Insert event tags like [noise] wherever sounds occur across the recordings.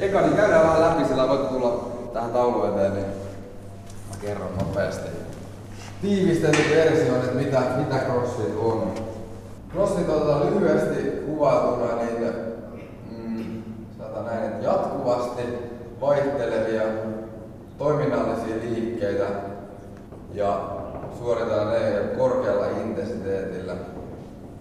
Eka, niin käydään vähän läpi, sillä voit tulla tähän tauluun eteen, niin mä kerron nopeasti. Tiivistelty versio, että mitä, mitä CrossFit on. CrossFit otetaan lyhyesti kuvatuna, niin mm, näin, että jatkuvasti vaihtelevia toiminnallisia liikkeitä ja suoritetaan ne korkealla intensiteetillä.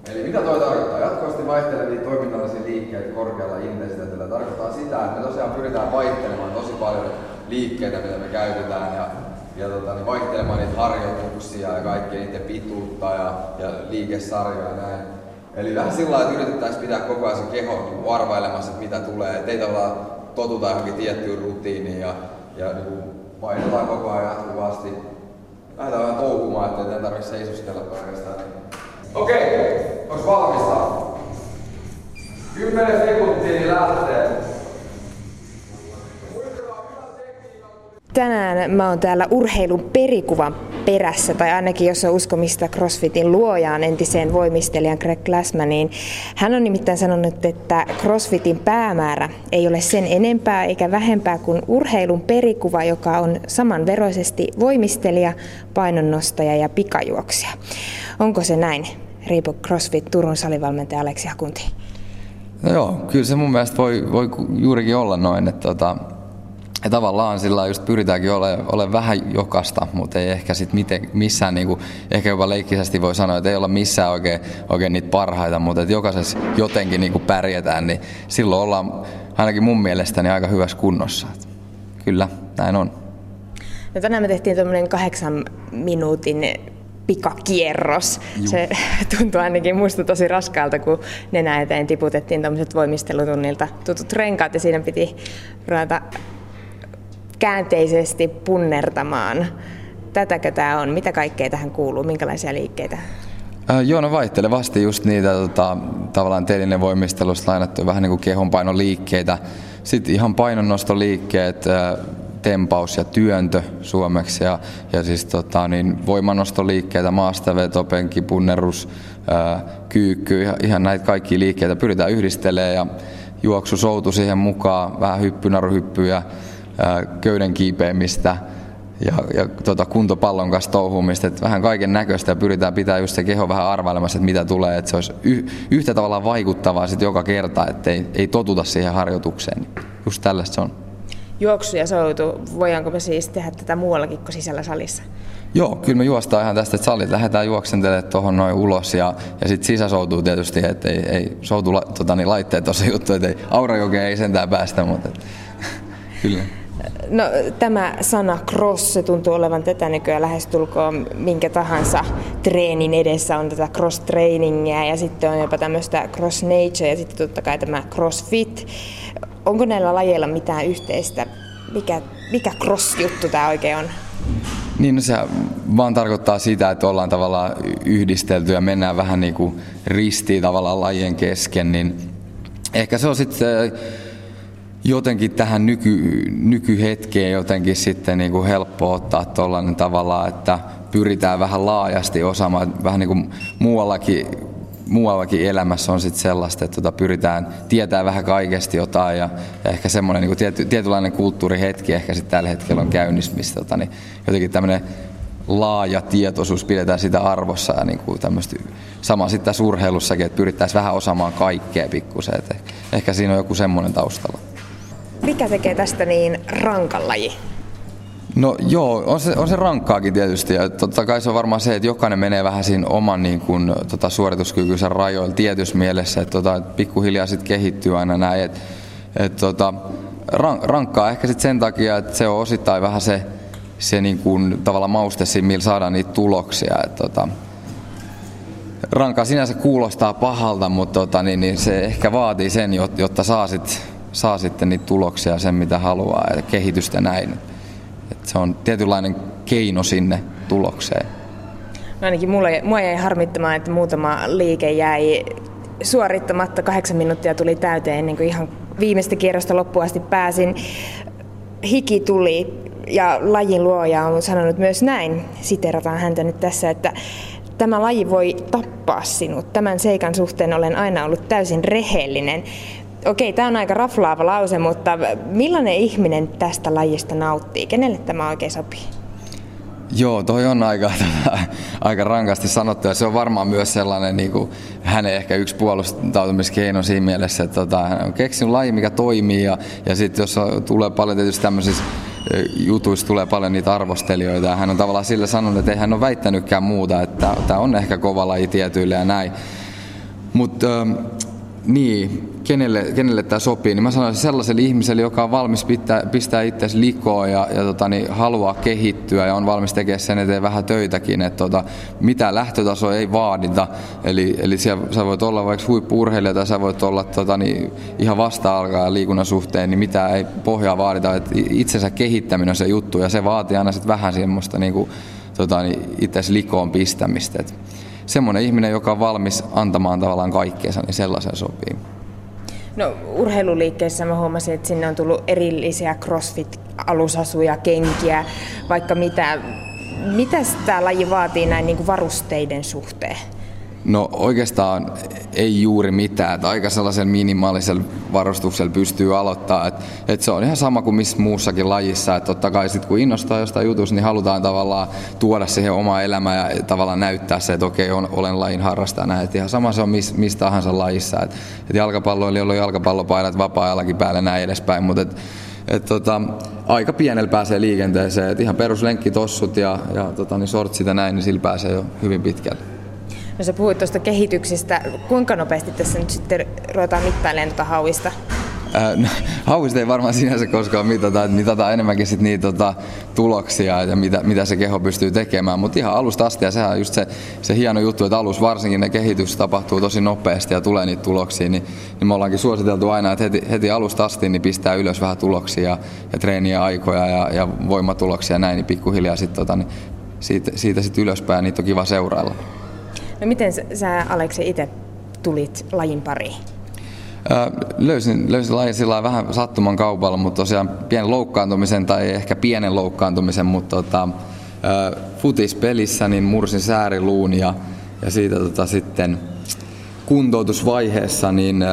Eli mitä toi tarkoittaa? Jatkuvasti vaihtelevia toiminnallisia liikkeitä korkealla intensiteetillä tarkoittaa sitä, että me tosiaan pyritään vaihtelemaan tosi paljon liikkeitä, mitä me käytetään ja, ja tota, niin vaihtelemaan niitä harjoituksia ja kaikkea niiden pituutta ja, ja liikesarjoja ja näin. Eli vähän sillä lailla, että yritettäisiin pitää koko ajan se keho niin arvailemassa, että mitä tulee. Että ei tavallaan totuta johonkin tiettyyn rutiiniin ja, ja niin vaihdellaan koko ajan jatkuvasti. Lähdetään vähän touhumaan, ettei tarvitse seisostella pelkästään. Okei, valmista? 10 sekuntia niin lähtee. Tänään mä oon täällä urheilun perikuvan perässä, tai ainakin jos on uskomista CrossFitin luojaan entiseen voimistelijan Greg Glassmaniin. Hän on nimittäin sanonut, että CrossFitin päämäärä ei ole sen enempää eikä vähempää kuin urheilun perikuva, joka on samanveroisesti voimistelija, painonnostaja ja pikajuoksija. Onko se näin? Reebok CrossFit Turun salivalmentaja Aleksi Hakunti. No joo, kyllä se mun mielestä voi, voi juurikin olla noin, että tota, ja tavallaan sillä just pyritäänkin ole, ole vähän jokasta, mutta ei ehkä sit miten, missään, niinku, ehkä jopa leikkisesti voi sanoa, että ei olla missään oikein, oikein niitä parhaita, mutta että jokaisessa jotenkin niinku pärjätään, niin silloin ollaan ainakin mun mielestäni aika hyvässä kunnossa. Kyllä, näin on. No tänään me tehtiin tuommoinen kahdeksan minuutin pikakierros. Juh. Se [laughs] tuntui ainakin muista tosi raskaalta, kun nenä eteen tiputettiin tuommoiset voimistelutunnilta tutut renkaat ja siinä piti ruveta käänteisesti punnertamaan. Tätäkö tämä on? Mitä kaikkea tähän kuuluu? Minkälaisia liikkeitä? Äh, joo, no vaihtelevasti just niitä tota, tavallaan telinen voimistelusta lainattu vähän niin kuin kehonpainoliikkeitä. Sitten ihan painonnostoliikkeet, äh, tempaus ja työntö suomeksi. Ja, ja siis tota, niin voimanostoliikkeitä, maastaveto, penkki, punnerus, ää, kyykky, ihan, ihan näitä kaikki liikkeitä pyritään yhdistelemään ja juoksu soutu siihen mukaan, vähän hyppynaruhyppyjä, köyden kiipeämistä ja, ja tota, kuntopallon kanssa touhumista, että vähän kaiken näköistä ja pyritään pitää just se keho vähän arvailemassa, että mitä tulee, että se olisi y, yhtä tavalla vaikuttavaa sitten joka kerta, että ei, ei totuta siihen harjoitukseen. Just tällaista se on juoksu ja soutu, voidaanko me siis tehdä tätä muuallakin kuin sisällä salissa? Joo, kyllä me juostaan ihan tästä, että salit lähdetään juoksentelemaan tuohon noin ulos ja, ja sitten sisäsoutuu tietysti, että ei, ei soutu tota, niin laitteet tuossa juttu, että ei, Aurajokeen ei sentään päästä, mutta et, [laughs] kyllä. No, tämä sana cross, se tuntuu olevan tätä nykyään lähestulkoon minkä tahansa treenin edessä on tätä cross-trainingia ja sitten on jopa tämmöistä cross nature ja sitten totta kai tämä crossfit. Onko näillä lajeilla mitään yhteistä? Mikä, mikä cross-juttu tämä oikein on? Niin, no se vaan tarkoittaa sitä, että ollaan tavallaan yhdistelty ja mennään vähän niin kuin ristiin tavallaan lajien kesken, niin ehkä se on sitten jotenkin tähän nyky, nykyhetkeen jotenkin sitten niin kuin helppo ottaa tuollainen tavallaan, että pyritään vähän laajasti osaamaan, vähän niin kuin muuallakin, muuallakin elämässä on sitten sellaista, että tota pyritään tietää vähän kaikesti jotain ja, ja ehkä semmoinen niin tiety, tietynlainen kulttuurihetki ehkä sitten tällä hetkellä on käynnissä, missä tota, niin jotenkin tämmöinen laaja tietoisuus pidetään sitä arvossa ja niin kuin sama sitten tässä urheilussakin, että pyrittäisiin vähän osaamaan kaikkea pikkusen. Ehkä, ehkä siinä on joku semmoinen taustalla. Mikä tekee tästä niin rankan laji? No joo, on se, on se rankkaakin tietysti ja totta kai se on varmaan se, että jokainen menee vähän siinä oman niin kuin, tota, suorituskykyisen rajoilla tietyssä mielessä, että tota, pikkuhiljaa sitten kehittyy aina näin. Et, et, tota, rank, rankkaa ehkä sitten sen takia, että se on osittain vähän se, se niin kuin, tavallaan mauste siinä, millä saadaan niitä tuloksia. Et, tota, rankkaa sinänsä kuulostaa pahalta, mutta tota, niin, niin se ehkä vaatii sen, jotta saa sitten saa sitten niitä tuloksia sen mitä haluaa ja kehitystä näin. Se on tietynlainen keino sinne tulokseen. No ainakin mulle, mua jäi harmittamaan, että muutama liike jäi suorittamatta. Kahdeksan minuuttia tuli täyteen ennen kuin ihan viimeistä kierrosta loppuun asti pääsin. Hiki tuli ja lajin luoja on sanonut myös näin, siterataan häntä nyt tässä, että tämä laji voi tappaa sinut. Tämän seikan suhteen olen aina ollut täysin rehellinen. Okei, tämä on aika raflaava lause, mutta millainen ihminen tästä lajista nauttii? Kenelle tämä oikein sopii? Joo, toi on aika, [laughs] aika rankasti sanottu ja se on varmaan myös sellainen niin kuin, hänen ehkä yksi puolustautumiskeino siinä mielessä, että tota, hän on keksinyt laji, mikä toimii ja, ja sitten jos tulee paljon tietysti tämmöisissä jutuissa tulee paljon niitä arvostelijoita ja hän on tavallaan sillä sanonut, että ei hän ole väittänytkään muuta, että tämä on ehkä kova laji tietyille ja näin. Mutta niin, kenelle, kenelle tämä sopii, niin mä sanoisin sellaiselle ihmiselle, joka on valmis pitää, pistää itseäsi likoa ja, ja tota, niin, haluaa kehittyä ja on valmis tekemään sen eteen vähän töitäkin, että tota, mitä lähtötaso ei vaadita. Eli, eli siellä, sä voit olla vaikka huippuurheilija tai sä voit olla tota, niin, ihan vasta-alkaa liikunnan suhteen, niin mitä ei pohjaa vaadita. Että itsensä kehittäminen on se juttu ja se vaatii aina sit vähän semmoista niin kuin, tota, niin, itsesi likoon pistämistä. Et semmoinen ihminen, joka on valmis antamaan tavallaan kaikkeensa, niin sellaisen sopii. No urheiluliikkeessä mä huomasin, että sinne on tullut erillisiä CrossFit-alusasuja, kenkiä, vaikka mitä. Mitä tämä laji vaatii näin niin kuin varusteiden suhteen? No oikeastaan ei juuri mitään. Että aika sellaisen minimaalisella varustuksella pystyy aloittaa. Että et se on ihan sama kuin missä muussakin lajissa. Että totta kai sit kun innostaa jostain jutusta, niin halutaan tavallaan tuoda siihen oma elämä ja tavallaan näyttää se, että okei, on, olen lajin harrastajana. Että ihan sama se on missä mis tahansa lajissa. Että et jalkapalloilla on jalkapallopaidat vapaa-ajallakin päälle näin edespäin. Mutta et, et tota, aika pienellä pääsee liikenteeseen. Et ihan peruslenkkitossut ja, ja tota, niin sortsit ja näin, niin sillä pääsee jo hyvin pitkälle. No sä puhuit tuosta kehityksestä. Kuinka nopeasti tässä nyt sitten ruvetaan mittailemaan tuota hauista? Äh, no, hauista ei varmaan sinänsä koskaan mitata, että mitataan enemmänkin sit niitä tota, tuloksia ja mitä, mitä se keho pystyy tekemään, mutta ihan alusta asti ja sehän on just se, se hieno juttu, että alus varsinkin ne kehitys tapahtuu tosi nopeasti ja tulee niitä tuloksia, niin, niin me ollaankin suositeltu aina, että heti, heti alusta asti niin pistää ylös vähän tuloksia ja treeniä aikoja ja, ja voimatuloksia ja näin, niin pikkuhiljaa sit, tota, niin siitä, siitä sitten ylöspäin niitä on kiva seurailla. No miten sä Aleksi itse tulit lajin pariin? löysin, löysin lajin sillä vähän sattuman kaupalla, mutta tosiaan pienen loukkaantumisen tai ehkä pienen loukkaantumisen, mutta tota, futispelissä niin mursin sääriluun ja, ja siitä tota, sitten kuntoutusvaiheessa niin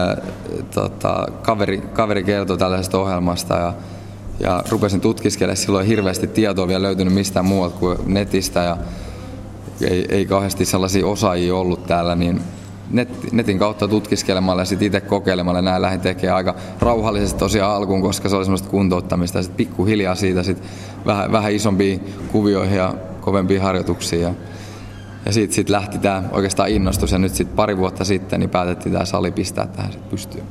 tota, kaveri, kaveri kertoi tällaisesta ohjelmasta ja, ja rupesin tutkiskelemaan silloin hirveästi tietoa vielä löytynyt mistään muualta kuin netistä ja ei, ei kauheasti sellaisia osaajia ollut täällä, niin net, netin kautta tutkiskelemalla ja sitten itse kokeilemalla näin lähdin tekemään aika rauhallisesti tosiaan alkuun, koska se oli semmoista kuntouttamista ja sitten pikkuhiljaa siitä sit vähän, vähän isompiin kuvioihin ja kovempiin harjoituksiin ja, ja siitä sit lähti tämä oikeastaan innostus ja nyt sitten pari vuotta sitten niin päätettiin tämä sali pistää tähän sitten pystyyn.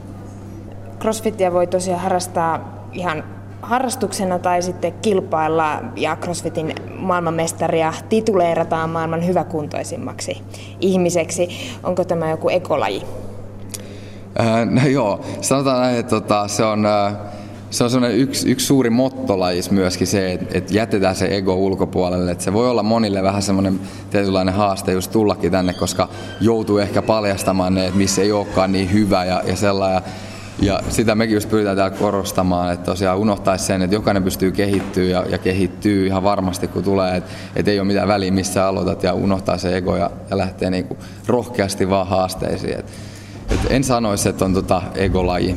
Crossfitia voi tosiaan harrastaa ihan harrastuksena tai sitten kilpailla ja CrossFitin maailmanmestaria tituleerataan maailman hyväkuntoisimmaksi ihmiseksi. Onko tämä joku ekolaji? Äh, no joo, sanotaan näin, että tota, se on... Äh, se on sellainen yksi, yksi suuri mottolajis myöskin se, että, että jätetään se ego ulkopuolelle. Että se voi olla monille vähän semmoinen tietynlainen haaste just tullakin tänne, koska joutuu ehkä paljastamaan ne, että missä ei olekaan niin hyvä ja, ja sellainen. Ja sitä mekin just pyritään täällä korostamaan, että tosiaan unohtaisi sen, että jokainen pystyy kehittyä ja, ja kehittyy ihan varmasti kun tulee, että, että ei ole mitään väliä missä aloitat ja unohtaa se ego ja, ja lähtee niinku rohkeasti vaan haasteisiin. Et, et en sanoisi, että on tota egolaji.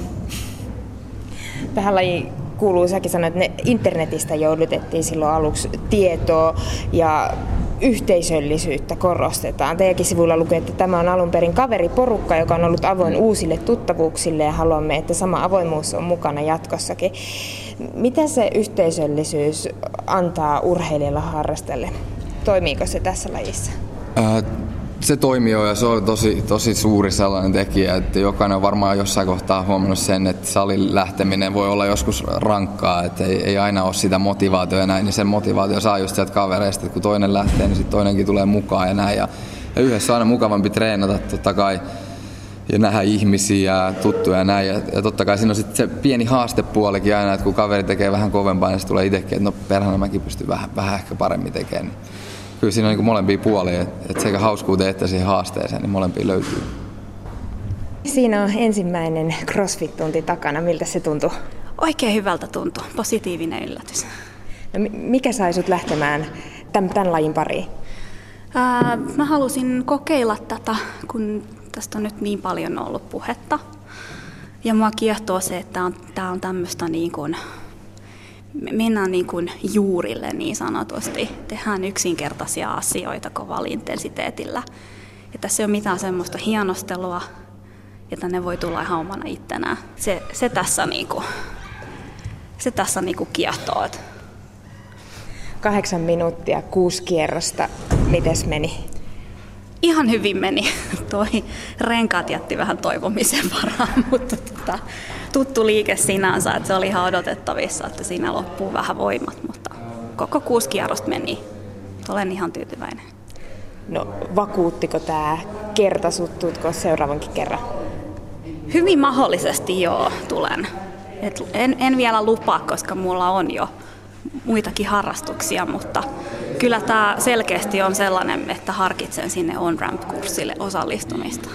Tähän lajiin kuuluu, säkin sanoit, että ne internetistä joudutettiin silloin aluksi tietoa ja yhteisöllisyyttä korostetaan. Teidänkin sivuilla lukee, että tämä on alun perin kaveriporukka, joka on ollut avoin uusille tuttavuuksille ja haluamme, että sama avoimuus on mukana jatkossakin. Mitä se yhteisöllisyys antaa urheilijalle harrastajalle? Toimiiko se tässä lajissa? Äh, se toimii ja se on tosi, tosi suuri sellainen tekijä, että jokainen on varmaan jossain kohtaa huomannut sen, että salin lähteminen voi olla joskus rankkaa, että ei, ei aina ole sitä motivaatiota näin, niin sen motivaatio saa just sieltä kavereista, että kun toinen lähtee, niin sitten toinenkin tulee mukaan ja näin. Ja, ja yhdessä on aina mukavampi treenata totta kai ja nähdä ihmisiä ja tuttuja ja näin. Ja, ja totta kai siinä on sitten se pieni haastepuolikin aina, että kun kaveri tekee vähän kovempaa, niin se tulee itsekin, että no perhana mäkin pystyn vähän, vähän ehkä paremmin tekemään. Niin kyllä siinä on niin molempia puolia, että sekä hauskuuteen että siihen haasteeseen, niin molempia löytyy. Siinä on ensimmäinen CrossFit-tunti takana. Miltä se tuntuu? Oikein hyvältä tuntuu. Positiivinen yllätys. No, mikä sai sut lähtemään tämän, tämän lajin pariin? Ää, mä halusin kokeilla tätä, kun tästä on nyt niin paljon ollut puhetta. Ja mua kiehtoo se, että on, tämä on tämmöistä niin kuin, mennään niin kuin juurille niin sanotusti. Tehdään yksinkertaisia asioita kovalla intensiteetillä. Että se ei ole mitään semmoista hienostelua, että ne voi tulla ihan omana ittenään. Se, se tässä, niin kuin, se tässä niin kuin kiehtoo. Kahdeksan minuuttia, kuusi kierrosta. Mites meni? Ihan hyvin meni. [laughs] Toi renkaat jätti vähän toivomisen varaan, [laughs] mutta tota, tuttu liike sinänsä, että se oli ihan odotettavissa, että siinä loppuu vähän voimat, mutta koko kuusi kierrosta meni. Olen ihan tyytyväinen. No vakuuttiko tämä kerta sut, tuutko seuraavankin kerran? Hyvin mahdollisesti joo, tulen. Et en, en vielä lupaa, koska mulla on jo muitakin harrastuksia, mutta kyllä tämä selkeästi on sellainen, että harkitsen sinne on-ramp-kurssille osallistumista.